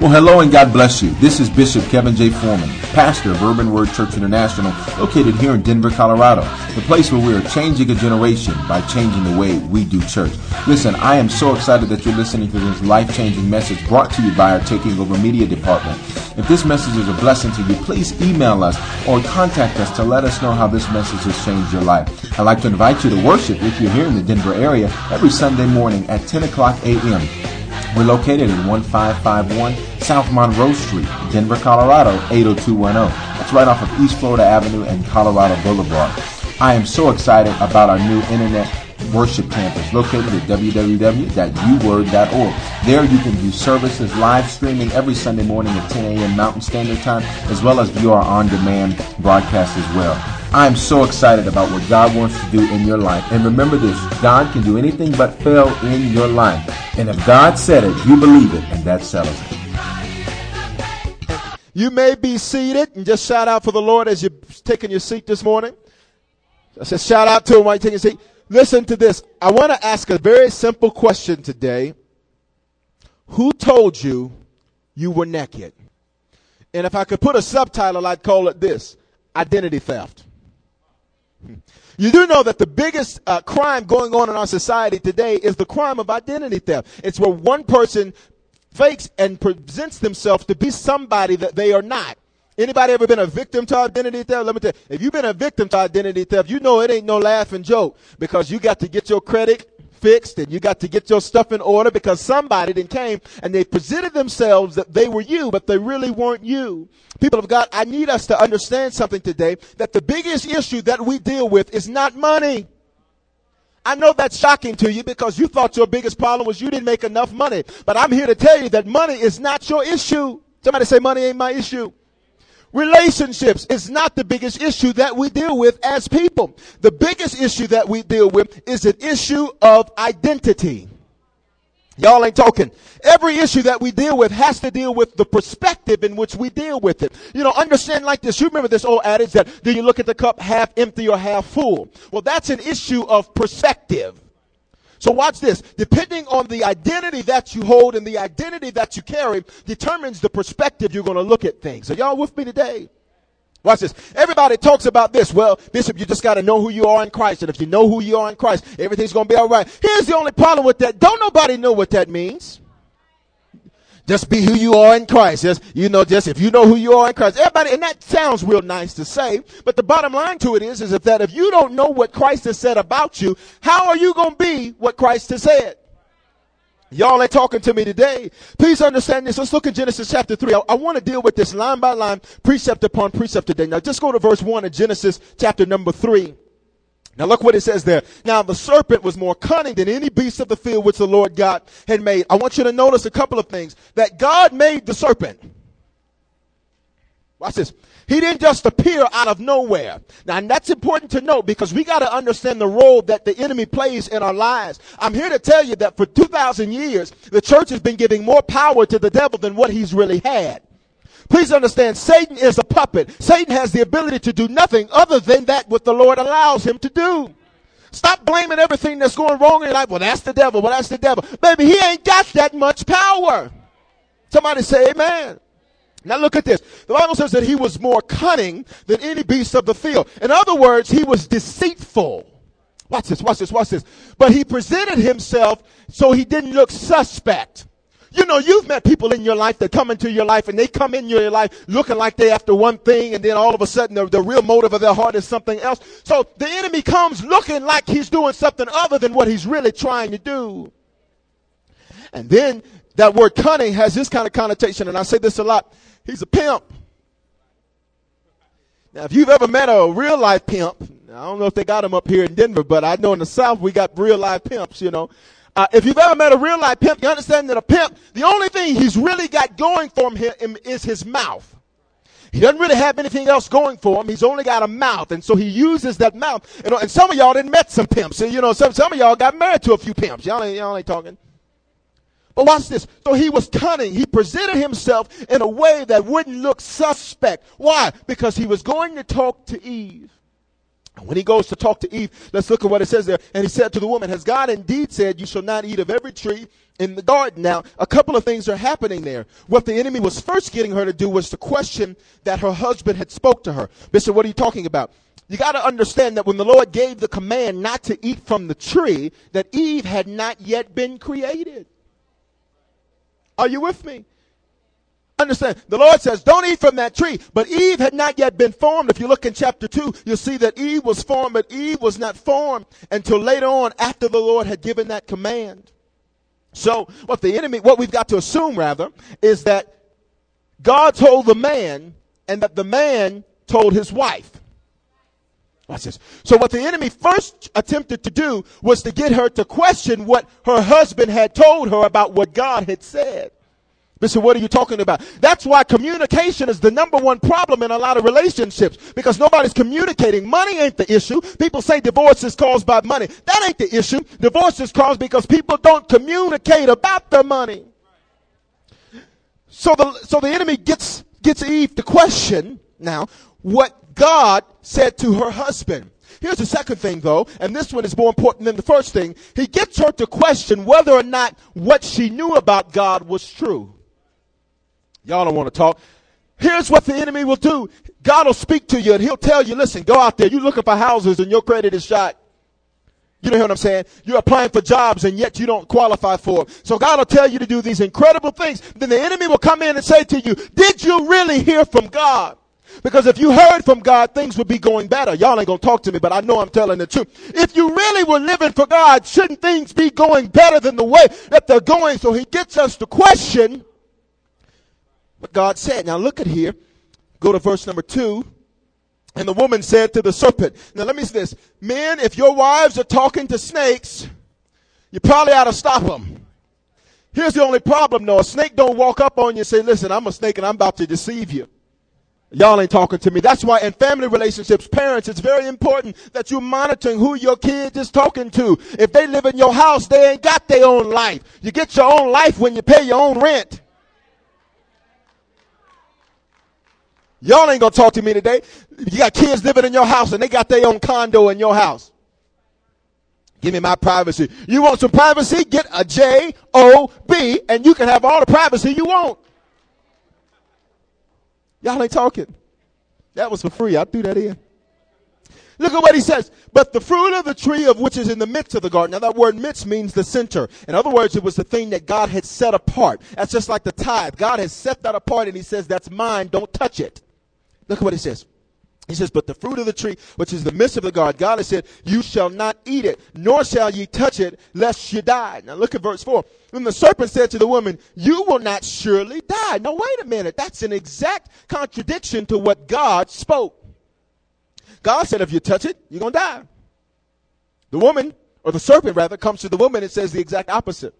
Well, hello and God bless you. This is Bishop Kevin J. Foreman, pastor of Urban Word Church International, located here in Denver, Colorado, the place where we are changing a generation by changing the way we do church. Listen, I am so excited that you're listening to this life-changing message brought to you by our Taking Over Media Department. If this message is a blessing to you, please email us or contact us to let us know how this message has changed your life. I'd like to invite you to worship if you're here in the Denver area every Sunday morning at 10 o'clock a.m. We're located at 1551 South Monroe Street, Denver, Colorado 80210. That's right off of East Florida Avenue and Colorado Boulevard. I am so excited about our new internet worship campus located at www.uword.org. There you can view services live streaming every Sunday morning at 10 a.m. Mountain Standard Time, as well as view our on-demand broadcast as well. I'm so excited about what God wants to do in your life. And remember this, God can do anything but fail in your life. And if God said it, you believe it, and that settles it. You may be seated and just shout out for the Lord as you're taking your seat this morning. I said shout out to him while you're taking your seat. Listen to this. I want to ask a very simple question today. Who told you you were naked? And if I could put a subtitle, I'd call it this identity theft. You do know that the biggest uh, crime going on in our society today is the crime of identity theft. It's where one person fakes and presents themselves to be somebody that they are not. Anybody ever been a victim to identity theft? Let me tell you, if you've been a victim to identity theft, you know it ain't no laughing joke because you got to get your credit fixed and you got to get your stuff in order because somebody then came and they presented themselves that they were you, but they really weren't you. People of God, I need us to understand something today that the biggest issue that we deal with is not money. I know that's shocking to you because you thought your biggest problem was you didn't make enough money. But I'm here to tell you that money is not your issue. Somebody say money ain't my issue. Relationships is not the biggest issue that we deal with as people. The biggest issue that we deal with is an issue of identity. Y'all ain't talking. Every issue that we deal with has to deal with the perspective in which we deal with it. You know, understand like this. You remember this old adage that do you look at the cup half empty or half full? Well, that's an issue of perspective. So watch this. Depending on the identity that you hold and the identity that you carry determines the perspective you're going to look at things. Are y'all with me today? Watch this. Everybody talks about this. Well, Bishop, you just got to know who you are in Christ. And if you know who you are in Christ, everything's going to be all right. Here's the only problem with that. Don't nobody know what that means. Just be who you are in Christ. Just, you know, just if you know who you are in Christ. Everybody, and that sounds real nice to say, but the bottom line to it is, is if that if you don't know what Christ has said about you, how are you going to be what Christ has said? Y'all ain't talking to me today. Please understand this. Let's look at Genesis chapter 3. I, I want to deal with this line by line, precept upon precept today. Now just go to verse 1 of Genesis chapter number 3. Now look what it says there. Now the serpent was more cunning than any beast of the field which the Lord God had made. I want you to notice a couple of things. That God made the serpent. Watch this. He didn't just appear out of nowhere. Now, that's important to note because we got to understand the role that the enemy plays in our lives. I'm here to tell you that for 2,000 years, the church has been giving more power to the devil than what he's really had. Please understand, Satan is a puppet. Satan has the ability to do nothing other than that what the Lord allows him to do. Stop blaming everything that's going wrong in your life. Well, that's the devil. Well, that's the devil. Baby, he ain't got that much power. Somebody say amen. Now look at this. The Bible says that he was more cunning than any beast of the field. In other words, he was deceitful. Watch this, watch this, watch this. But he presented himself so he didn't look suspect. You know, you've met people in your life that come into your life and they come in your life looking like they after one thing and then all of a sudden the, the real motive of their heart is something else. So the enemy comes looking like he's doing something other than what he's really trying to do. And then that word cunning has this kind of connotation, and I say this a lot. He's a pimp. Now, if you've ever met a real life pimp, I don't know if they got them up here in Denver, but I know in the South we got real life pimps, you know. Uh, if you've ever met a real life pimp, you understand that a pimp, the only thing he's really got going for him is his mouth. He doesn't really have anything else going for him. He's only got a mouth. And so he uses that mouth. And, and some of y'all didn't met some pimps. And, you know, some, some of y'all got married to a few pimps. Y'all ain't, y'all ain't talking. But watch this. So he was cunning. He presented himself in a way that wouldn't look suspect. Why? Because he was going to talk to Eve. When he goes to talk to Eve, let's look at what it says there. And he said to the woman, Has God indeed said, You shall not eat of every tree in the garden? Now, a couple of things are happening there. What the enemy was first getting her to do was to question that her husband had spoke to her. Bishop, what are you talking about? You got to understand that when the Lord gave the command not to eat from the tree, that Eve had not yet been created. Are you with me? Understand, the Lord says, don't eat from that tree. But Eve had not yet been formed. If you look in chapter 2, you'll see that Eve was formed, but Eve was not formed until later on after the Lord had given that command. So, what the enemy, what we've got to assume rather, is that God told the man and that the man told his wife. Watch this. So what the enemy first attempted to do was to get her to question what her husband had told her about what God had said. Listen, what are you talking about? That's why communication is the number one problem in a lot of relationships because nobody's communicating. Money ain't the issue. People say divorce is caused by money. That ain't the issue. Divorce is caused because people don't communicate about their money. So the, so the enemy gets, gets Eve to question now what God said to her husband. Here's the second thing though, and this one is more important than the first thing. He gets her to question whether or not what she knew about God was true. Y'all don't want to talk. Here's what the enemy will do. God will speak to you and he'll tell you, listen, go out there. You're looking for houses and your credit is shot. You know what I'm saying? You're applying for jobs and yet you don't qualify for them. So God will tell you to do these incredible things. Then the enemy will come in and say to you, did you really hear from God? Because if you heard from God, things would be going better. Y'all ain't gonna talk to me, but I know I'm telling the truth. If you really were living for God, shouldn't things be going better than the way that they're going? So he gets us to question what God said. Now look at here. Go to verse number two. And the woman said to the serpent, now let me say this. Men, if your wives are talking to snakes, you probably ought to stop them. Here's the only problem though. A snake don't walk up on you and say, listen, I'm a snake and I'm about to deceive you. Y'all ain't talking to me. That's why in family relationships, parents, it's very important that you're monitoring who your kid is talking to. If they live in your house, they ain't got their own life. You get your own life when you pay your own rent. Y'all ain't gonna talk to me today. You got kids living in your house and they got their own condo in your house. Give me my privacy. You want some privacy? Get a J O B and you can have all the privacy you want. Y'all ain't talking. That was for free. I threw that in. Look at what he says. But the fruit of the tree of which is in the midst of the garden. Now that word midst means the center. In other words, it was the thing that God had set apart. That's just like the tithe. God has set that apart and he says, that's mine. Don't touch it. Look at what he says. He says, but the fruit of the tree, which is the midst of the garden, God has said, you shall not eat it, nor shall ye touch it, lest you die. Now look at verse 4. Then the serpent said to the woman, you will not surely die. Now wait a minute. That's an exact contradiction to what God spoke. God said, if you touch it, you're going to die. The woman, or the serpent rather, comes to the woman and says the exact opposite.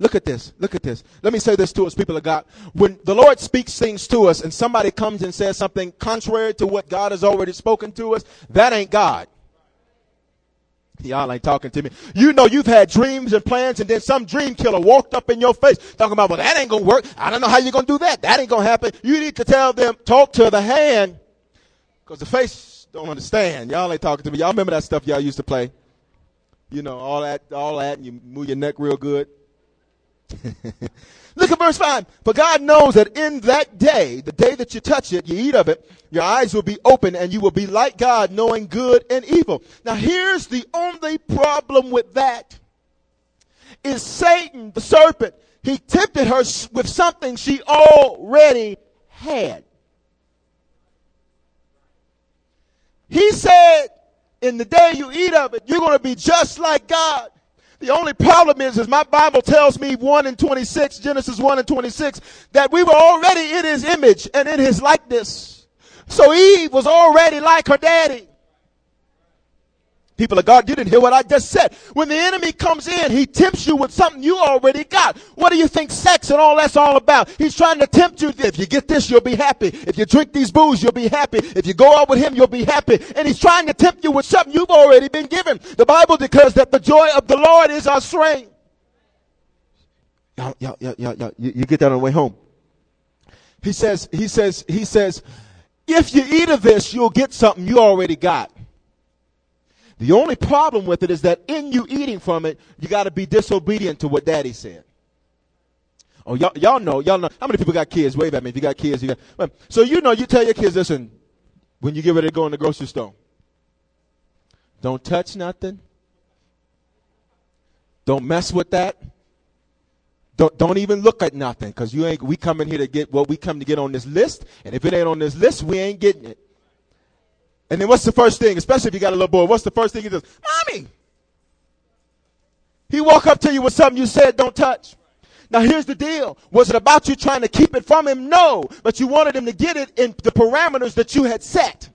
Look at this. Look at this. Let me say this to us, people of God. When the Lord speaks things to us and somebody comes and says something contrary to what God has already spoken to us, that ain't God. Y'all ain't talking to me. You know you've had dreams and plans and then some dream killer walked up in your face talking about, well, that ain't gonna work. I don't know how you're gonna do that. That ain't gonna happen. You need to tell them, talk to the hand because the face don't understand. Y'all ain't talking to me. Y'all remember that stuff y'all used to play? You know, all that, all that, and you move your neck real good. Look at verse 5. For God knows that in that day, the day that you touch it, you eat of it, your eyes will be open and you will be like God, knowing good and evil. Now here's the only problem with that. Is Satan, the serpent, he tempted her with something she already had. He said, in the day you eat of it, you're going to be just like God. The only problem is, is my Bible tells me 1 and 26, Genesis 1 and 26, that we were already in his image and in his likeness. So Eve was already like her daddy. People of God, you didn't hear what I just said. When the enemy comes in, he tempts you with something you already got. What do you think sex and all that's all about? He's trying to tempt you. If you get this, you'll be happy. If you drink these booze, you'll be happy. If you go out with him, you'll be happy. And he's trying to tempt you with something you've already been given. The Bible declares that the joy of the Lord is our strength. Y'all, y'all, y'all, y'all, you, you get that on the way home. He says, he says, he says, if you eat of this, you'll get something you already got. The only problem with it is that in you eating from it, you got to be disobedient to what daddy said. Oh, y'all, y'all know, y'all know. How many people got kids? Wave at me if you got kids. You got, so you know, you tell your kids, listen, when you get ready to go in the grocery store, don't touch nothing. Don't mess with that. Don't, don't even look at nothing because you ain't, we come in here to get what we come to get on this list. And if it ain't on this list, we ain't getting it. And then what's the first thing, especially if you got a little boy, what's the first thing he does? Mommy! He walk up to you with something you said don't touch. Now here's the deal. Was it about you trying to keep it from him? No. But you wanted him to get it in the parameters that you had set.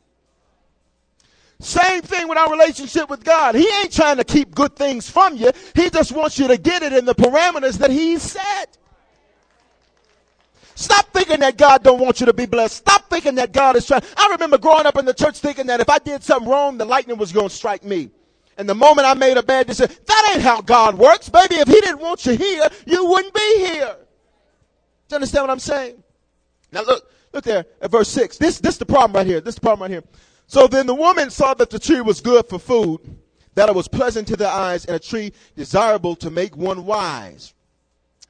Same thing with our relationship with God. He ain't trying to keep good things from you. He just wants you to get it in the parameters that he set. Stop thinking that God don't want you to be blessed. Stop thinking that God is trying. I remember growing up in the church thinking that if I did something wrong, the lightning was going to strike me. And the moment I made a bad decision, that ain't how God works. Baby, if he didn't want you here, you wouldn't be here. Do you understand what I'm saying? Now look, look there at verse 6. This, this is the problem right here. This is the problem right here. So then the woman saw that the tree was good for food, that it was pleasant to the eyes, and a tree desirable to make one wise.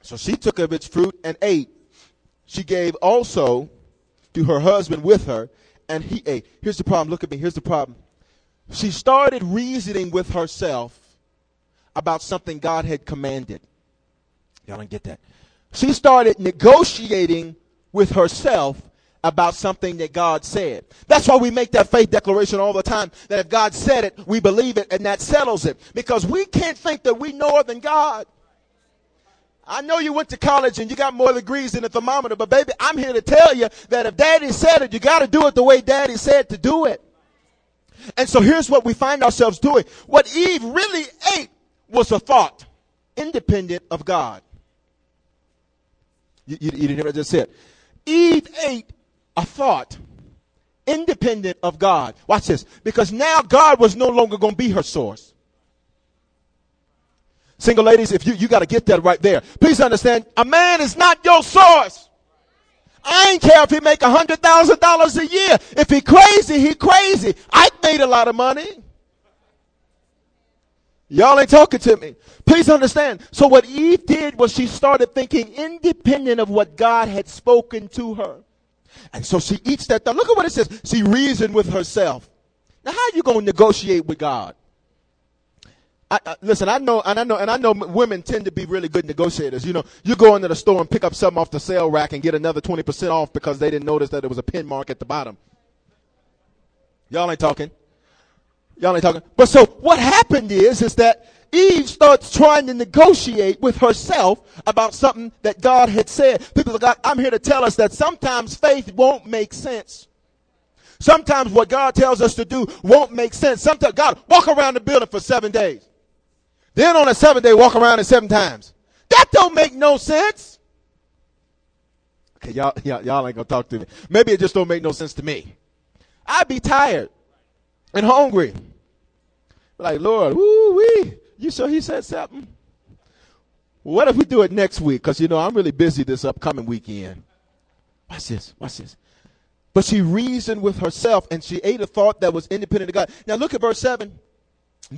So she took of its fruit and ate she gave also to her husband with her, and he ate. Here's the problem. Look at me. Here's the problem. She started reasoning with herself about something God had commanded. Y'all don't get that. She started negotiating with herself about something that God said. That's why we make that faith declaration all the time that if God said it, we believe it, and that settles it. Because we can't think that we know more than God. I know you went to college and you got more degrees than a thermometer, but baby, I'm here to tell you that if daddy said it, you got to do it the way daddy said to do it. And so here's what we find ourselves doing. What Eve really ate was a thought, independent of God. You, you, you didn't hear what I just said. Eve ate a thought, independent of God. Watch this. Because now God was no longer going to be her source. Single ladies, if you, you got to get that right there. Please understand, a man is not your source. I ain't care if he make a hundred thousand dollars a year. If he crazy, he crazy. I made a lot of money. Y'all ain't talking to me. Please understand. So what Eve did was she started thinking independent of what God had spoken to her. And so she eats that thought. Look at what it says. She reasoned with herself. Now how are you going to negotiate with God? I, I, listen, I know, and I know, and I know women tend to be really good negotiators. You know, you go into the store and pick up something off the sale rack and get another 20% off because they didn't notice that there was a pin mark at the bottom. Y'all ain't talking. Y'all ain't talking. But so what happened is, is that Eve starts trying to negotiate with herself about something that God had said. People I'm here to tell us that sometimes faith won't make sense. Sometimes what God tells us to do won't make sense. Sometimes God, walk around the building for seven days. Then on the seventh day, walk around it seven times. That don't make no sense. Okay, y'all, y'all, y'all ain't gonna talk to me. Maybe it just don't make no sense to me. I'd be tired and hungry. Like, Lord, woo wee. You sure he said something? What if we do it next week? Because, you know, I'm really busy this upcoming weekend. Watch this. Watch this. But she reasoned with herself and she ate a thought that was independent of God. Now look at verse 7.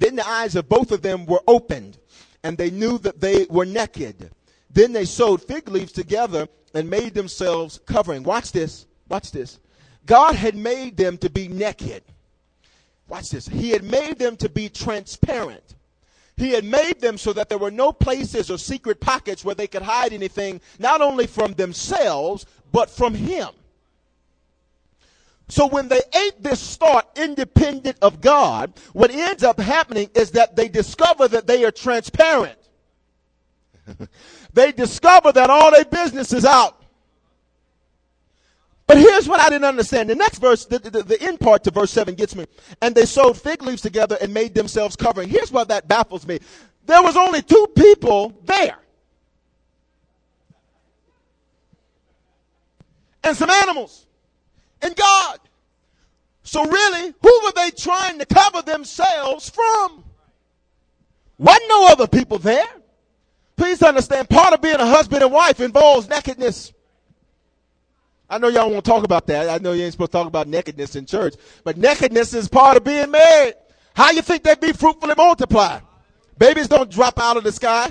Then the eyes of both of them were opened, and they knew that they were naked. Then they sewed fig leaves together and made themselves covering. Watch this. Watch this. God had made them to be naked. Watch this. He had made them to be transparent. He had made them so that there were no places or secret pockets where they could hide anything, not only from themselves, but from Him. So when they ate this start independent of God, what ends up happening is that they discover that they are transparent. they discover that all their business is out. But here's what I didn't understand. The next verse, the, the, the, end part to verse 7 gets me. And they sewed fig leaves together and made themselves covering. Here's what that baffles me. There was only two people there. And some animals. And God. So really, who were they trying to cover themselves from? Wasn't no other people there. Please understand, part of being a husband and wife involves nakedness. I know y'all won't talk about that. I know you ain't supposed to talk about nakedness in church, but nakedness is part of being married. How you think they'd be fruitful and multiply? Babies don't drop out of the sky.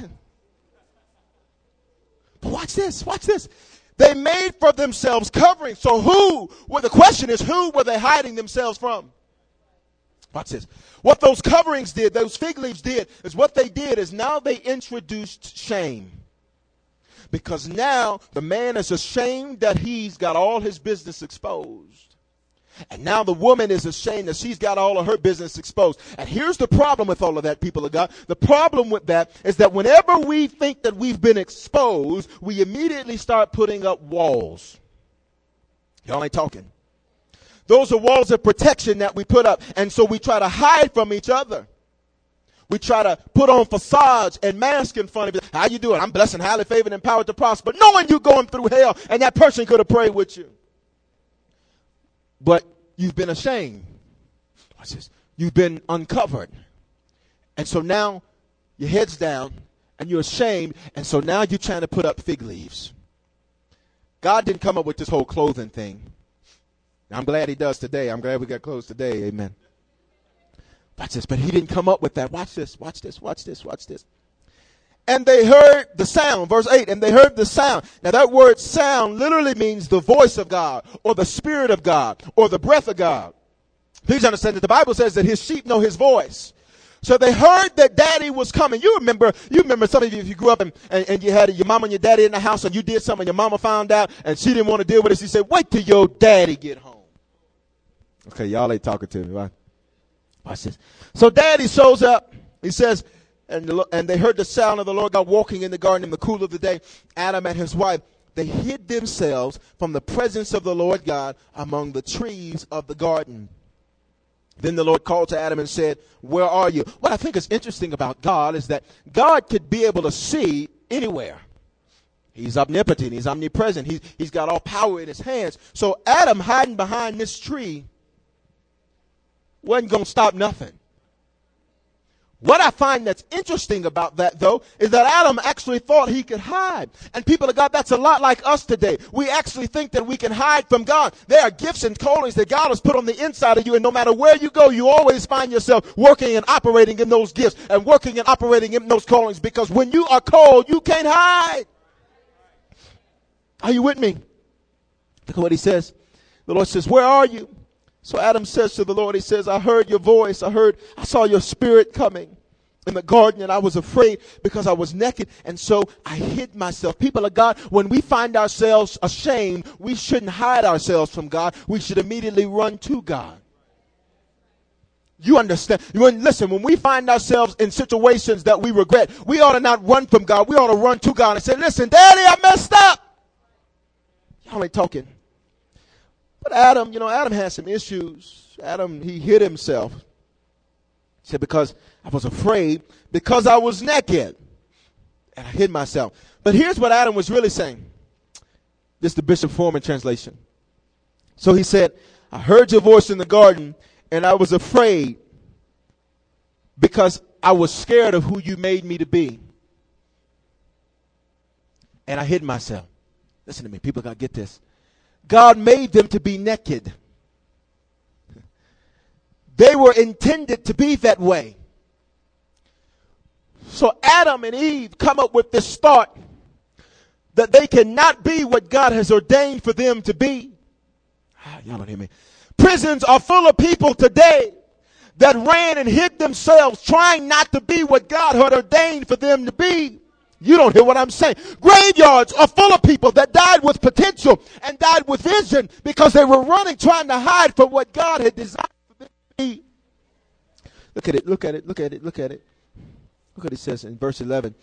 But watch this, watch this. They made for themselves covering. So who, well, the question is, who were they hiding themselves from? Watch this. What those coverings did, those fig leaves did, is what they did is now they introduced shame because now the man is ashamed that he's got all his business exposed. And now the woman is ashamed that she's got all of her business exposed. And here's the problem with all of that, people of God. The problem with that is that whenever we think that we've been exposed, we immediately start putting up walls. Y'all ain't talking. Those are walls of protection that we put up. And so we try to hide from each other. We try to put on facades and mask in front of you. How you doing? I'm blessed and highly favored and empowered to prosper. Knowing you're going through hell and that person could have prayed with you. But you've been ashamed. Watch this. You've been uncovered. And so now your head's down and you're ashamed. And so now you're trying to put up fig leaves. God didn't come up with this whole clothing thing. I'm glad he does today. I'm glad we got clothes today. Amen. Watch this. But he didn't come up with that. Watch this. Watch this. Watch this. Watch this. And they heard the sound, verse 8, and they heard the sound. Now that word sound literally means the voice of God, or the spirit of God, or the breath of God. Please understand that the Bible says that his sheep know his voice. So they heard that daddy was coming. You remember, you remember some of you, if you grew up and, and, and, you had your mom and your daddy in the house and you did something, your mama found out and she didn't want to deal with it. She said, wait till your daddy get home. Okay, y'all ain't talking to me, right? Watch this. So daddy shows up. He says, and, and they heard the sound of the Lord God walking in the garden in the cool of the day. Adam and his wife, they hid themselves from the presence of the Lord God among the trees of the garden. Then the Lord called to Adam and said, Where are you? What I think is interesting about God is that God could be able to see anywhere. He's omnipotent, he's omnipresent, he's, he's got all power in his hands. So Adam hiding behind this tree wasn't going to stop nothing. What I find that's interesting about that, though, is that Adam actually thought he could hide. And people of God, that's a lot like us today. We actually think that we can hide from God. There are gifts and callings that God has put on the inside of you, and no matter where you go, you always find yourself working and operating in those gifts and working and operating in those callings because when you are called, you can't hide. Are you with me? Look at what he says. The Lord says, Where are you? So Adam says to the Lord, he says, I heard your voice. I heard, I saw your spirit coming in the garden and I was afraid because I was naked and so I hid myself. People of God, when we find ourselves ashamed, we shouldn't hide ourselves from God. We should immediately run to God. You understand? When, listen, when we find ourselves in situations that we regret, we ought to not run from God. We ought to run to God and say, listen, daddy, I messed up. Y'all ain't talking. But Adam, you know, Adam had some issues. Adam, he hid himself. He said, because I was afraid, because I was naked. And I hid myself. But here's what Adam was really saying. This is the Bishop Foreman translation. So he said, I heard your voice in the garden, and I was afraid because I was scared of who you made me to be. And I hid myself. Listen to me, people got to get this. God made them to be naked. They were intended to be that way. So Adam and Eve come up with this thought that they cannot be what God has ordained for them to be. Ah, y'all don't hear me. Prisons are full of people today that ran and hid themselves trying not to be what God had ordained for them to be. You don't hear what I'm saying. Graveyards are full of people that died with potential and died with vision because they were running, trying to hide from what God had designed Look at it, look at it, look at it, look at it. Look what it says in verse 11.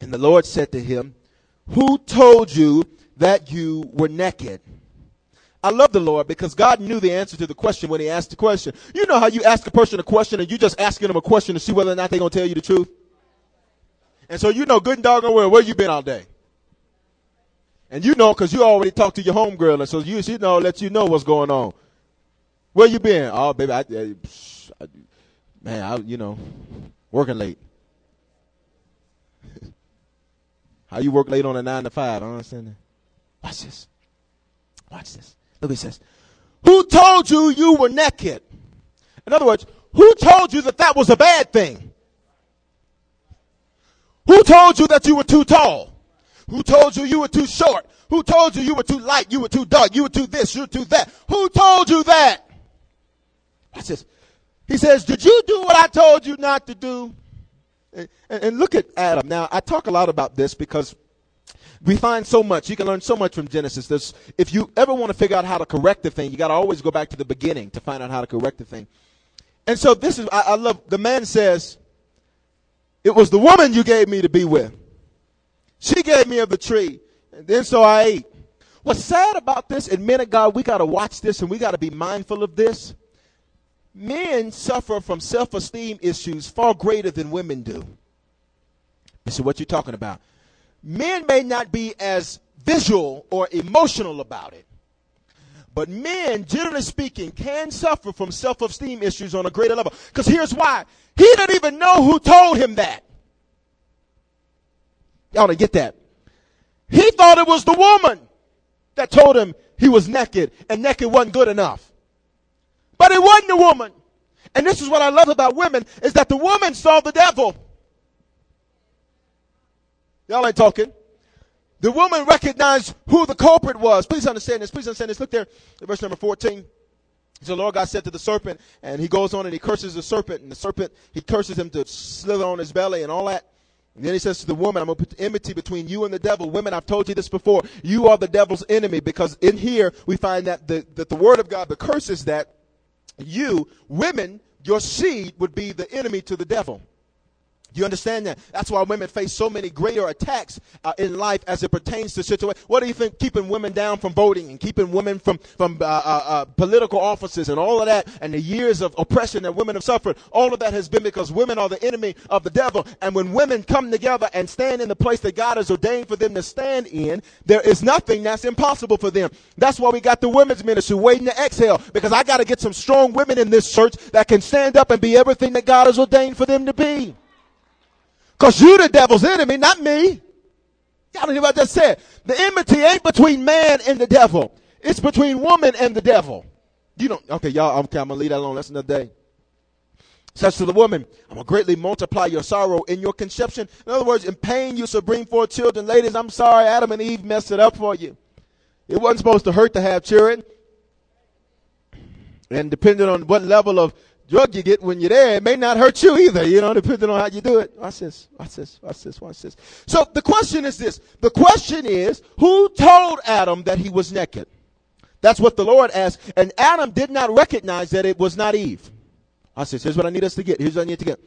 And the Lord said to him, Who told you that you were naked? I love the Lord because God knew the answer to the question when He asked the question. You know how you ask a person a question and you just asking them a question to see whether or not they're going to tell you the truth? And so you know good and doggone well where you been all day. And you know because you already talked to your homegirl and so you, she know, let you know what's going on. Where you been? Oh, baby, I, I, I man, I, you know, working late. How you work late on a nine to five? I understand that. Watch this. Watch this. Look he says. Who told you you were naked? In other words, who told you that that was a bad thing? Who told you that you were too tall? Who told you you were too short? Who told you you were too light? You were too dark? You were too this? You were too that? Who told you that? Watch this. He says, Did you do what I told you not to do? And, and, look at Adam. Now, I talk a lot about this because we find so much. You can learn so much from Genesis. There's, if you ever want to figure out how to correct the thing, you got to always go back to the beginning to find out how to correct the thing. And so this is, I, I love, the man says, It was the woman you gave me to be with. She gave me of the tree. And then so I ate. What's sad about this, and men of God, we got to watch this and we got to be mindful of this men suffer from self esteem issues far greater than women do. This is what you're talking about. Men may not be as visual or emotional about it, but men, generally speaking, can suffer from self esteem issues on a greater level. Because here's why he didn't even know who told him that. Y'all don't get that. He thought it was the woman that told him he was naked and naked wasn't good enough. But it wasn't the woman. And this is what I love about women is that the woman saw the devil. Y'all ain't talking. The woman recognized who the culprit was. Please understand this. Please understand this. Look there verse number 14. So the Lord God said to the serpent, and he goes on and he curses the serpent, and the serpent, he curses him to slither on his belly and all that. And then he says to the woman, I'm going to put enmity between you and the devil. Women, I've told you this before. You are the devil's enemy because in here we find that the, that the word of God, the curse is that you, women, your seed would be the enemy to the devil. You understand that? That's why women face so many greater attacks uh, in life as it pertains to situation. What do you think keeping women down from voting and keeping women from from uh, uh, uh, political offices and all of that and the years of oppression that women have suffered? All of that has been because women are the enemy of the devil. And when women come together and stand in the place that God has ordained for them to stand in, there is nothing that's impossible for them. That's why we got the women's ministry waiting to exhale because I got to get some strong women in this church that can stand up and be everything that God has ordained for them to be. Because you the devil's enemy, not me. Y'all don't hear what I just said. The enmity ain't between man and the devil. It's between woman and the devil. You don't, okay, y'all, okay, I'm to leave that alone. That's another day. Says to the woman, I'm to greatly multiply your sorrow in your conception. In other words, in pain you shall bring forth children. Ladies, I'm sorry Adam and Eve messed it up for you. It wasn't supposed to hurt to have children. And depending on what level of drug you get when you're there, it may not hurt you either, you know, depending on how you do it. Watch this, watch this, watch this, watch this. So the question is this. The question is, who told Adam that he was naked? That's what the Lord asked. And Adam did not recognize that it was not Eve. I says, here's what I need us to get. Here's what I need to get.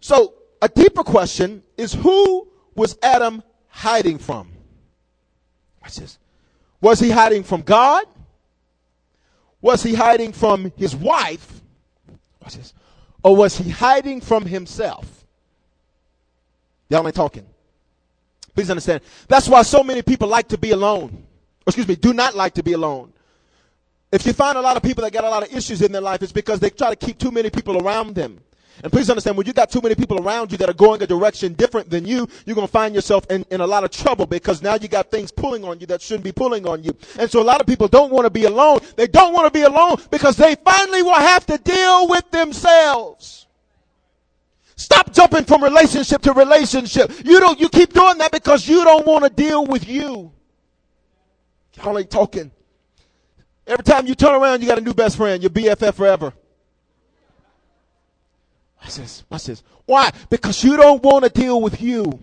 So a deeper question is who was Adam hiding from? Watch this. Was he hiding from God? Was he hiding from his wife? Or was he hiding from himself? Y'all ain't talking. Please understand. That's why so many people like to be alone. Excuse me, do not like to be alone. If you find a lot of people that got a lot of issues in their life, it's because they try to keep too many people around them. And please understand, when you got too many people around you that are going a direction different than you, you're going to find yourself in, in a lot of trouble because now you got things pulling on you that shouldn't be pulling on you. And so a lot of people don't want to be alone. They don't want to be alone because they finally will have to deal with themselves. Stop jumping from relationship to relationship. You don't, you keep doing that because you don't want to deal with you. Y'all ain't talking. Every time you turn around, you got a new best friend, your BFF forever. Watch this. Watch this. Why? Because you don't want to deal with you.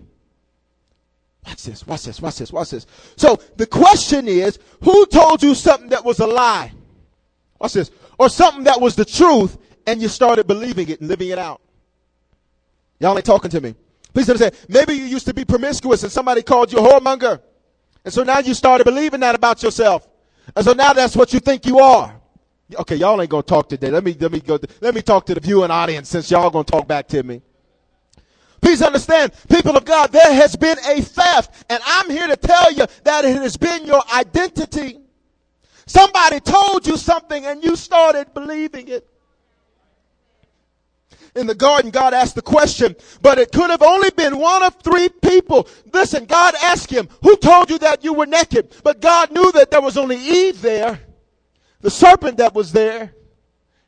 Watch this. Watch this. Watch this. Watch this. So the question is, who told you something that was a lie? Watch this. Or something that was the truth and you started believing it and living it out. Y'all ain't talking to me. Please understand. Maybe you used to be promiscuous and somebody called you a whoremonger. And so now you started believing that about yourself. And so now that's what you think you are. Okay, y'all ain't gonna talk today. Let me let me go. Let me talk to the viewing audience since y'all gonna talk back to me. Please understand, people of God, there has been a theft, and I'm here to tell you that it has been your identity. Somebody told you something and you started believing it. In the garden, God asked the question, but it could have only been one of three people. Listen, God asked him, who told you that you were naked? But God knew that there was only Eve there the serpent that was there,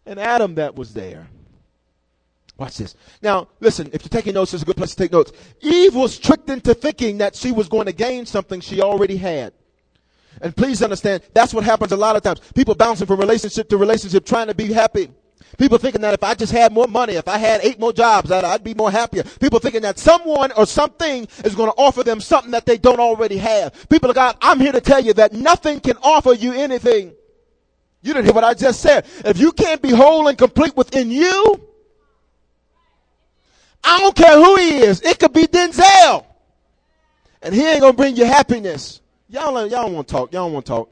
and Adam that was there. Watch this. Now, listen, if you're taking notes, it's a good place to take notes. Eve was tricked into thinking that she was going to gain something she already had. And please understand, that's what happens a lot of times. People bouncing from relationship to relationship trying to be happy. People thinking that if I just had more money, if I had eight more jobs, that I'd be more happier. People thinking that someone or something is going to offer them something that they don't already have. People of God, I'm here to tell you that nothing can offer you anything. You didn't hear what I just said. If you can't be whole and complete within you, I don't care who he is. It could be Denzel. And he ain't gonna bring you happiness. Y'all, y'all don't want to talk. Y'all don't want to talk.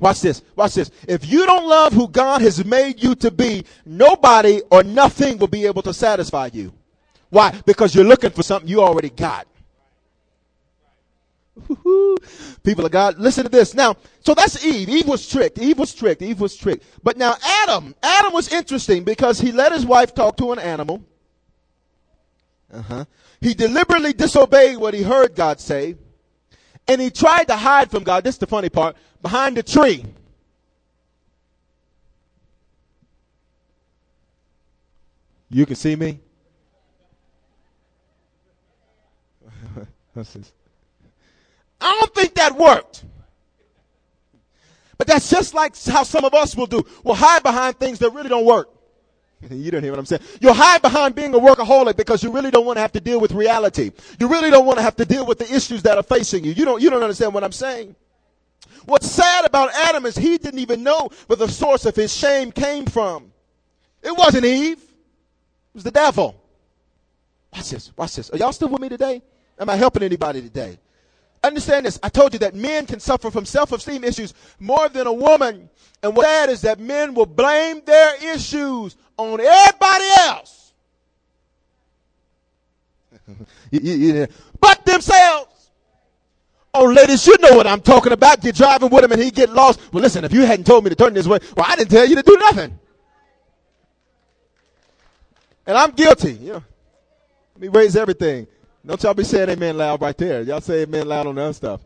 Watch this. Watch this. If you don't love who God has made you to be, nobody or nothing will be able to satisfy you. Why? Because you're looking for something you already got. People of God, listen to this. Now, so that's Eve. Eve was tricked. Eve was tricked. Eve was tricked. But now Adam, Adam was interesting because he let his wife talk to an animal. Uh-huh. He deliberately disobeyed what he heard God say. And he tried to hide from God. This is the funny part. Behind the tree. You can see me? What's this? I don't think that worked. But that's just like how some of us will do. We'll hide behind things that really don't work. You don't hear what I'm saying. You'll hide behind being a workaholic because you really don't want to have to deal with reality. You really don't want to have to deal with the issues that are facing you. You don't, you don't understand what I'm saying. What's sad about Adam is he didn't even know where the source of his shame came from. It wasn't Eve. It was the devil. Watch this. Watch this. Are y'all still with me today? Am I helping anybody today? Understand this. I told you that men can suffer from self-esteem issues more than a woman. And what that is that men will blame their issues on everybody else. but themselves. Oh, ladies, you know what I'm talking about. You're driving with him and he get lost. Well, listen, if you hadn't told me to turn this way, well, I didn't tell you to do nothing. And I'm guilty. You know, let me raise everything. Don't y'all be saying amen loud right there. Y'all say amen loud on the other stuff.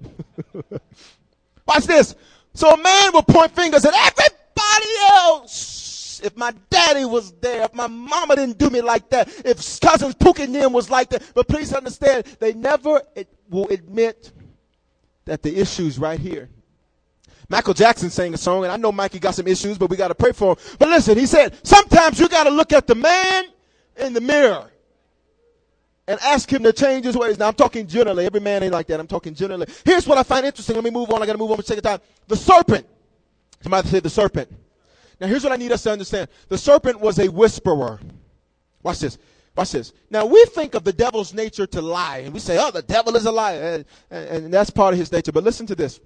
Watch this. So a man will point fingers at everybody else. If my daddy was there, if my mama didn't do me like that, if cousins Pookie them was like that. But please understand, they never will admit that the issue's right here. Michael Jackson sang a song, and I know Mikey got some issues, but we got to pray for him. But listen, he said, sometimes you got to look at the man in the mirror and ask him to change his ways. Now I'm talking generally. Every man ain't like that. I'm talking generally. Here's what I find interesting. Let me move on. I got to move on for the second time. The serpent. Somebody said the serpent. Now here's what I need us to understand. The serpent was a whisperer. Watch this. Watch this. Now we think of the devil's nature to lie, and we say, "Oh, the devil is a liar," and, and that's part of his nature. But listen to this.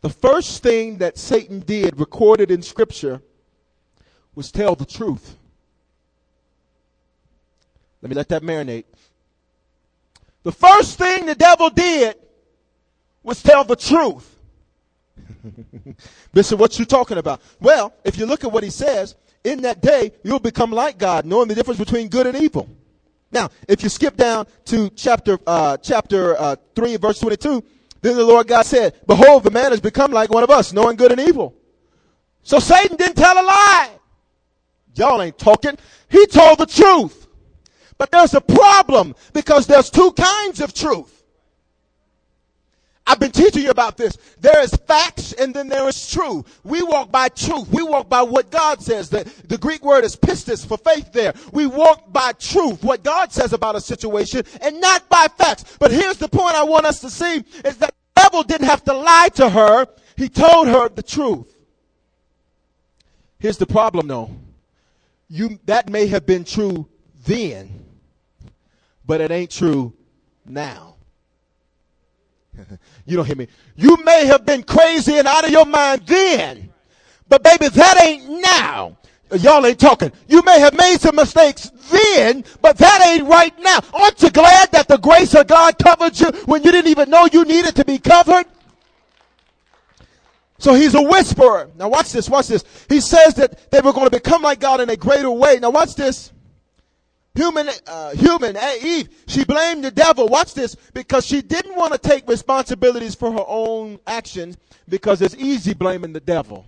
The first thing that Satan did, recorded in Scripture, was tell the truth. Let me let that marinate. The first thing the devil did was tell the truth. Bishop, what you talking about? Well, if you look at what he says, in that day you'll become like God, knowing the difference between good and evil. Now, if you skip down to chapter uh, chapter uh, three, verse twenty-two, then the Lord God said, "Behold, the man has become like one of us, knowing good and evil." So Satan didn't tell a lie. Y'all ain't talking. He told the truth. But there's a problem because there's two kinds of truth. I've been teaching you about this. There is facts and then there is truth. We walk by truth. We walk by what God says. The, the Greek word is pistis for faith there. We walk by truth, what God says about a situation and not by facts. But here's the point I want us to see is that the devil didn't have to lie to her. He told her the truth. Here's the problem though. You, that may have been true then, but it ain't true now. you don't hear me. You may have been crazy and out of your mind then, but baby, that ain't now. Y'all ain't talking. You may have made some mistakes then, but that ain't right now. Aren't you glad that the grace of God covered you when you didn't even know you needed to be covered? So he's a whisperer. Now watch this, watch this. He says that they were going to become like God in a greater way. Now watch this human, uh, human, Eve, she blamed the devil. Watch this, because she didn't want to take responsibilities for her own actions because it's easy blaming the devil.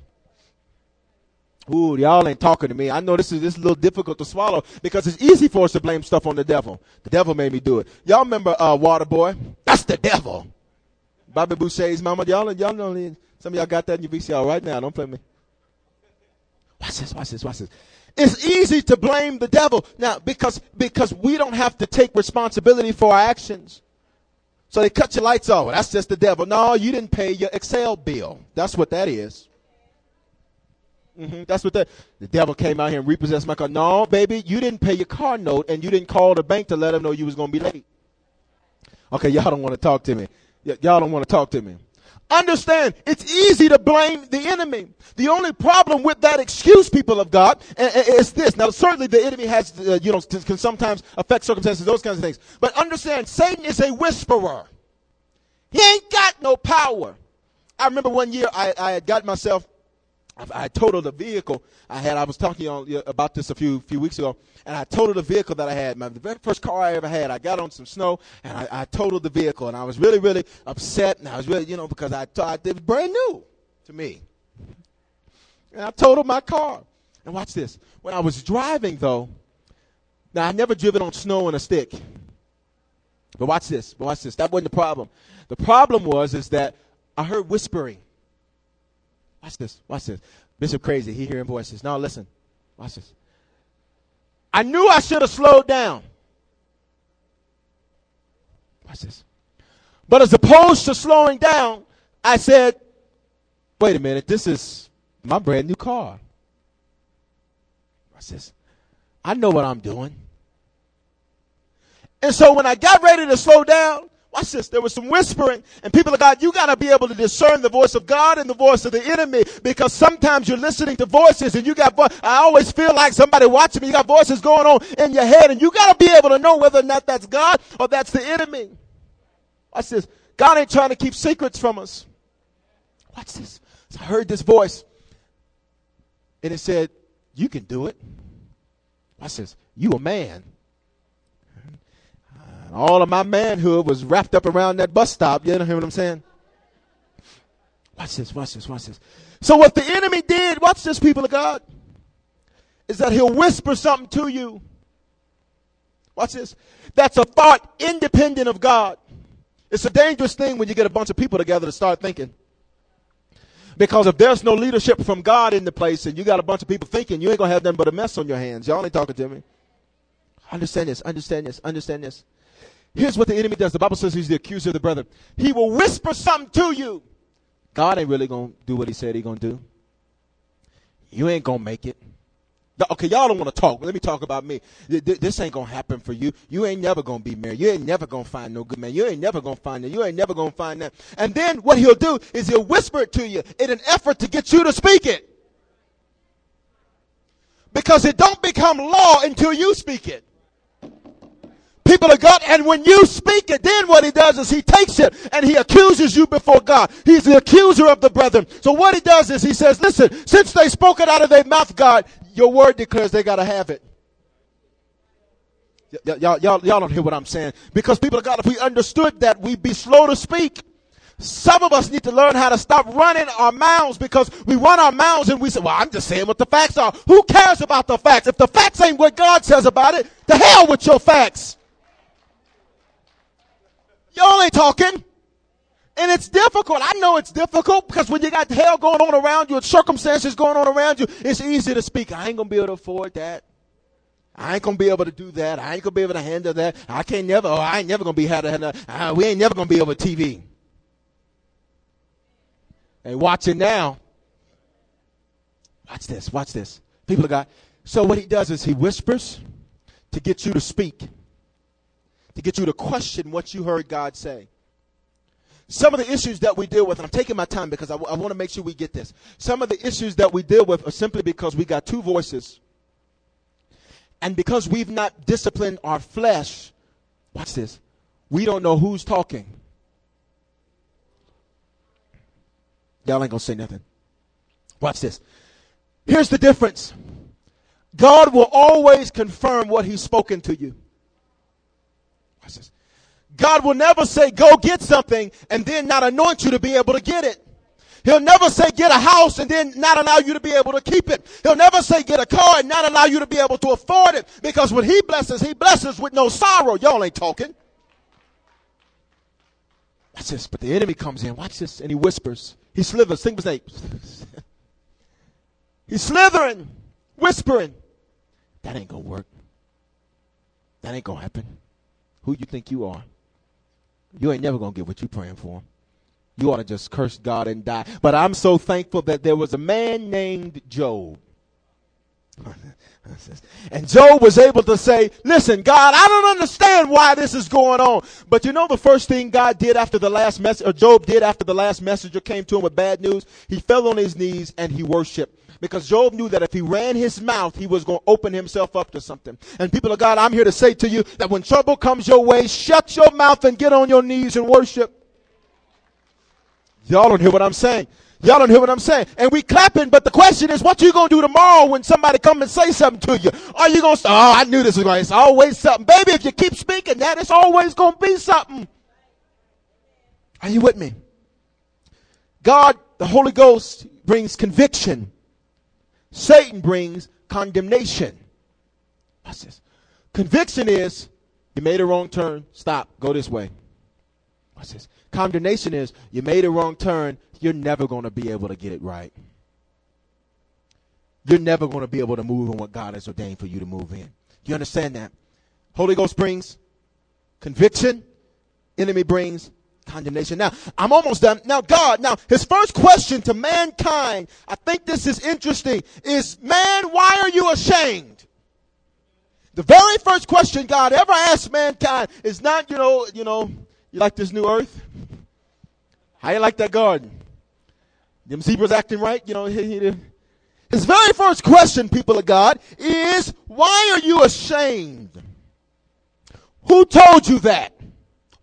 Ooh, y'all ain't talking to me. I know this is this is a little difficult to swallow because it's easy for us to blame stuff on the devil. The devil made me do it. Y'all remember uh, Waterboy? That's the devil. Bobby Boucher's mama. Y'all, y'all know some of y'all got that in your VCR right now. Don't play me. Watch this. Watch this. Watch this. It's easy to blame the devil. Now, because, because we don't have to take responsibility for our actions. So they cut your lights off. That's just the devil. No, you didn't pay your Xcel bill. That's what that is. Mm-hmm. That's what the the devil came out here and repossessed my car. No, baby, you didn't pay your car note and you didn't call the bank to let them know you was going to be late. Okay, y'all don't want to talk to me. Y- y'all don't want to talk to me. Understand, it's easy to blame the enemy. The only problem with that excuse, people of God, is this. Now, certainly the enemy has, uh, you know, can sometimes affect circumstances, those kinds of things. But understand, Satan is a whisperer. He ain't got no power. I remember one year I, I had got myself I, totaled a vehicle I had. I was talking on, about this a few few weeks ago, and I totaled a vehicle that I had. My the very first car I ever had. I got on some snow, and I, I totaled the vehicle, and I was really really upset, and I was really you know because I thought it was brand new to me, and I totaled my car. And watch this. When I was driving though, now I never driven on snow and a stick. But watch this. But watch this. That wasn't the problem. The problem was is that I heard whispering. Watch this. Watch this. Bishop Crazy, he hearing voices. Now listen. Watch this. I knew I should have slowed down. Watch this. But as opposed to slowing down, I said, wait a minute, this is my brand new car. Watch this. I know what I'm doing. And so when I got ready to slow down, Watch this. There was some whispering, and people of God, you got to be able to discern the voice of God and the voice of the enemy because sometimes you're listening to voices and you got, vo- I always feel like somebody watching me. You got voices going on in your head, and you got to be able to know whether or not that's God or that's the enemy. Watch this. God ain't trying to keep secrets from us. Watch this. So I heard this voice, and it said, You can do it. Watch this. You a man. All of my manhood was wrapped up around that bus stop. You know what I'm saying? Watch this, watch this, watch this. So what the enemy did, watch this, people of God, is that he'll whisper something to you. Watch this. That's a thought independent of God. It's a dangerous thing when you get a bunch of people together to start thinking. Because if there's no leadership from God in the place and you got a bunch of people thinking, you ain't to have nothing but a mess on your hands. Y'all ain't talking to me. Understand this, understand this, understand this. Here's what the enemy does. The Bible says he's the accuser of the brother. He will whisper something to you. God ain't really going to do what he said he going to do. You ain't going to make it. Okay, y'all don't want to talk. Let me talk about me. This ain't to happen for you. You ain't never to be married. You ain't never to find no good man. You ain't never to find that. You ain't never to find that. And then what he'll do is he'll whisper it to you in an effort to get you to speak it. Because it don't become law until you speak it people of God. And when you speak it, then what he does is he takes it and he accuses you before God. He's the accuser of the brethren. So what he does is he says, listen, since they spoke it out of their mouth, God, your word declares they got to have it. Y- y'all, y'all, y'all don't hear what I'm saying. Because people of God, if we understood that, we'd be slow to speak. Some of us need to learn how to stop running our mouths because we run our mouths and we say, well, I'm just saying what the facts are. Who cares about the facts? If the facts ain't what God says about it, the hell with your facts. Y'all ain't talking. And it's difficult. I know it's difficult because when you got hell going on around you and circumstances going on around you, it's easy to speak. I ain't going to be able to afford that. I ain't gonna be able to do that. I ain't gonna be able to handle that. I can't never. Oh, I ain't never gonna be able to handle. Uh, we ain't never gonna be over TV. Hey, watch it now. Watch this. Watch this. People of God. So what he does is he whispers to get you to speak, to get you to question what you heard God say. Some of the issues that we deal with, and I'm taking my time because I, w- I want to make sure we get this. Some of the issues that we deal with are simply because we got two voices and because we've not disciplined our flesh, watch this, we don't know who's talking. Y'all ain't gonna say nothing. Watch this. Here's the difference God will always confirm what He's spoken to you. God will never say, go get something, and then not anoint you to be able to get it. He'll never say get a house and then not allow you to be able to keep it. He'll never say get a car and not allow you to be able to afford it. Because when he blesses, he blesses with no sorrow. Y'all ain't talking. Watch this. But the enemy comes in. Watch this. And he whispers. He slithers. Think of his name. He's slithering, whispering. That ain't gonna work. That ain't gonna happen. Who you think you are? You ain't never gonna get what you praying for you ought to just curse God and die. But I'm so thankful that there was a man named Job. And Job was able to say, listen, God, I don't understand why this is going on. But you know the first thing God did after the last message, or Job did after the last messenger came to him with bad news? He fell on his knees and he worshiped. Because Job knew that if he ran his mouth, he was going to open himself up to something. And people of God, I'm here to say to you that when trouble comes your way, shut your mouth and get on your knees and worship. Y'all don't hear what I'm saying. Y'all don't hear what I'm saying. And we clapping, but the question is, what you gonna do tomorrow when somebody come and say something to you? Are you gonna say, oh, I knew this was going to, it's always something. Baby, if you keep speaking that, it's always gonna be something. Are you with me? God, the Holy Ghost brings conviction. Satan brings condemnation. What's this? Conviction is, you made a wrong turn, stop, go this way. What's this? Condemnation is you made a wrong turn, you're never going to be able to get it right. You're never going to be able to move in what God has ordained for you to move in. You understand that? Holy Ghost brings conviction, enemy brings condemnation. Now, I'm almost done. Now, God, now, his first question to mankind, I think this is interesting, is man, why are you ashamed? The very first question God ever asked mankind is not, you know, you know, you like this new earth? How you like that garden? Them zebras acting right? You know, his very first question, people of God, is why are you ashamed? Who told you that?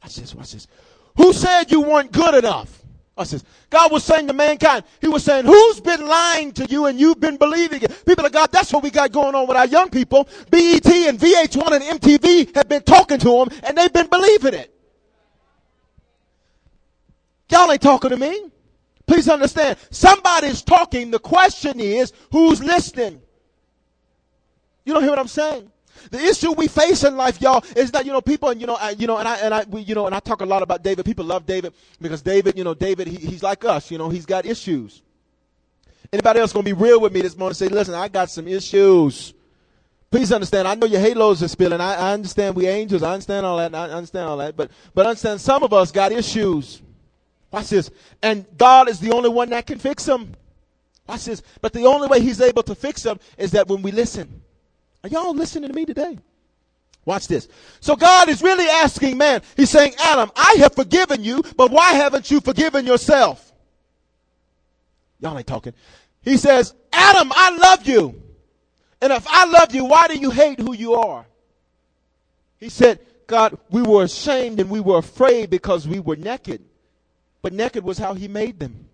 Watch this, watch this. Who said you weren't good enough? I says, God was saying to mankind, He was saying, Who's been lying to you and you've been believing it? People of God, that's what we got going on with our young people. BET and VH1 and MTV have been talking to them and they've been believing it. Y'all ain't talking to me. Please understand. Somebody's talking. The question is, who's listening? You don't hear what I'm saying? The issue we face in life, y'all, is that you know people, and you know, I, you know, and I and I, we, you know, and I talk a lot about David. People love David because David, you know, David, he, he's like us. You know, he's got issues. Anybody else gonna be real with me this morning? Say, listen, I got some issues. Please understand. I know your halos are spilling. I, I understand we angels. I understand all that. I understand all that. But but understand, some of us got issues. Watch this. And God is the only one that can fix them. Watch this. But the only way He's able to fix them is that when we listen. Are y'all listening to me today? Watch this. So God is really asking man, He's saying, Adam, I have forgiven you, but why haven't you forgiven yourself? Y'all ain't talking. He says, Adam, I love you. And if I love you, why do you hate who you are? He said, God, we were ashamed and we were afraid because we were naked but naked was how he made them.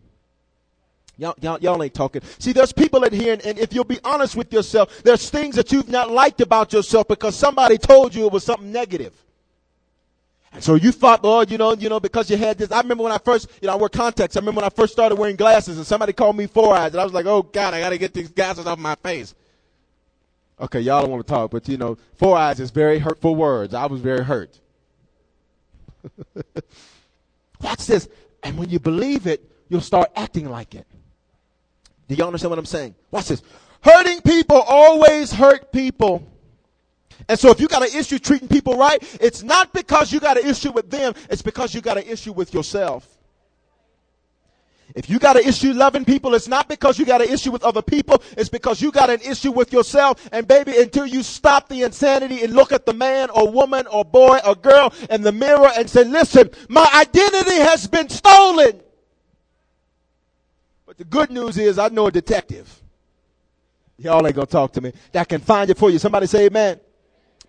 Y'all, y'all, y'all ain't talking. See, there's people in here, and, and, if you'll be honest with yourself, there's things that you've not liked about yourself because somebody told you it was something negative. And so you thought, oh, you know, you know, because you had this. I remember when I first, you know, I wore contacts. I remember when I first started wearing glasses, and somebody called me four eyes, and I was like, oh God, I got to get these glasses off my face. Okay, y'all don't want to talk, but you know, four eyes is very hurtful words. I was very hurt. Watch this And when you believe it, you'll start acting like it. Do y'all understand what I'm saying? Watch this. Hurting people always hurt people. And so if you got an issue treating people right, it's not because you got an issue with them, it's because you got an issue with yourself. If you got an issue loving people, it's not because you got an issue with other people, it's because you got an issue with yourself. And baby, until you stop the insanity and look at the man or woman or boy or girl in the mirror and say, listen, my identity has been stolen. The good news is I know a detective. Y'all ain't gonna talk to me. That can find it for you. Somebody say amen.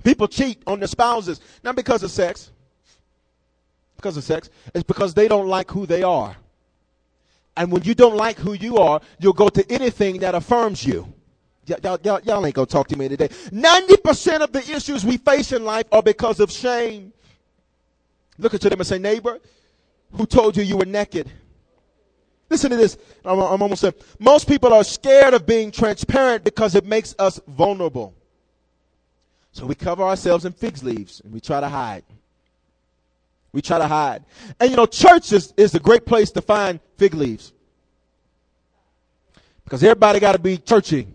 People cheat on their spouses, not because of sex. Because of sex. It's because they don't like who they are. And when you don't like who you are, you'll go to anything that affirms you. Y'all, y'all, y'all ain't gonna talk to me today. 90% of the issues we face in life are because of shame. Look at them and say, neighbor, who told you you were naked? Listen to this. I'm, I'm almost there. Most people are scared of being transparent because it makes us vulnerable. So we cover ourselves in fig leaves and we try to hide. We try to hide. And you know, church is, is a great place to find fig leaves. Because everybody got to be churchy.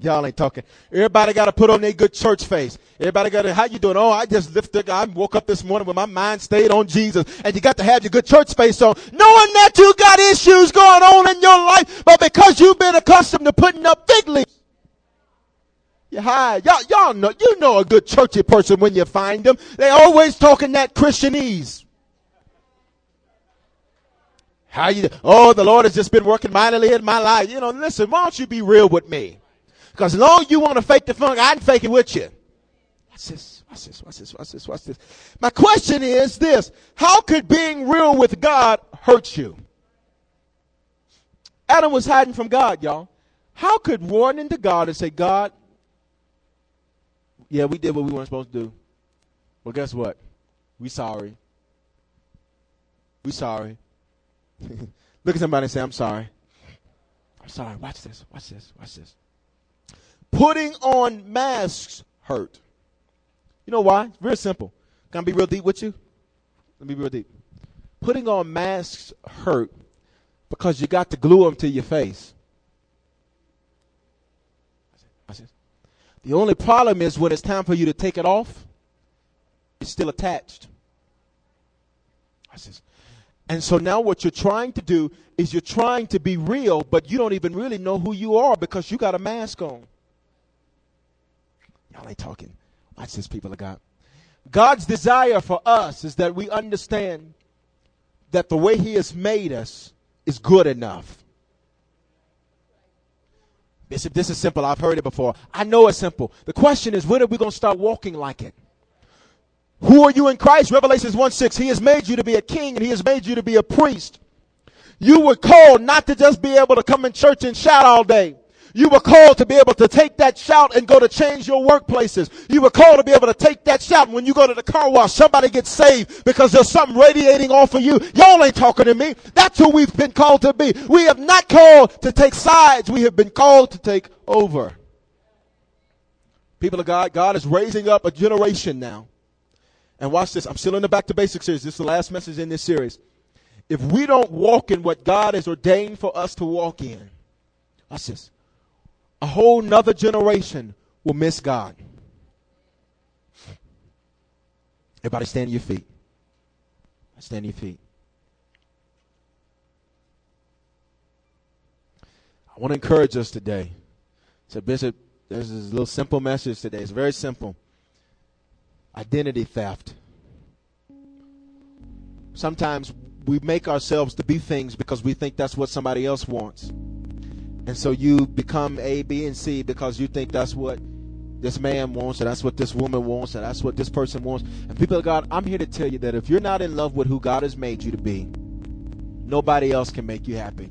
Y'all ain't talking. Everybody got to put on their good church face. Everybody got to, how you doing? Oh, I just lifted, I woke up this morning with my mind stayed on Jesus. And you got to have your good church face on, knowing that you got issues going on in your life, but because you've been accustomed to putting up fig leaves. You. Y'all, y'all know, you know a good churchy person when you find them. They always talking that Christianese. How you, oh, the Lord has just been working mightily in my life. You know, listen, why don't you be real with me? Because as long as you want to fake the funk, I can fake it with you. Watch this, watch this, watch this, watch this, watch this. My question is this. How could being real with God hurt you? Adam was hiding from God, y'all. How could warning to God and say, God, yeah, we did what we weren't supposed to do. Well, guess what? We sorry. We sorry. Look at somebody and say, I'm sorry. I'm sorry. Watch this. Watch this. Watch this. Putting on masks hurt. You know why? It's very simple. Can I be real deep with you? Let me be real deep. Putting on masks hurt because you got to glue them to your face. The only problem is when it's time for you to take it off, it's still attached. And so now what you're trying to do is you're trying to be real, but you don't even really know who you are because you got a mask on. Y'all ain't talking. Watch this, people of God. God's desire for us is that we understand that the way He has made us is good enough. Bishop, this is simple. I've heard it before. I know it's simple. The question is, when are we going to start walking like it? Who are you in Christ? Revelations 1 6. He has made you to be a king and he has made you to be a priest. You were called not to just be able to come in church and shout all day. You were called to be able to take that shout and go to change your workplaces. You were called to be able to take that shout when you go to the car wash, somebody gets saved because there's something radiating off of you. Y'all ain't talking to me. That's who we've been called to be. We have not called to take sides. We have been called to take over. People of God, God is raising up a generation now. And watch this. I'm still in the Back to Basics series. This is the last message in this series. If we don't walk in what God has ordained for us to walk in, watch this a whole nother generation will miss God. Everybody stand on your feet. Stand on your feet. I want to encourage us today. So, Bishop, there's this little simple message today. It's very simple. Identity theft. Sometimes we make ourselves to be things because we think that's what somebody else wants. And so you become A, B, and C because you think that's what this man wants, and that's what this woman wants, and that's what this person wants. And people of God, I'm here to tell you that if you're not in love with who God has made you to be, nobody else can make you happy.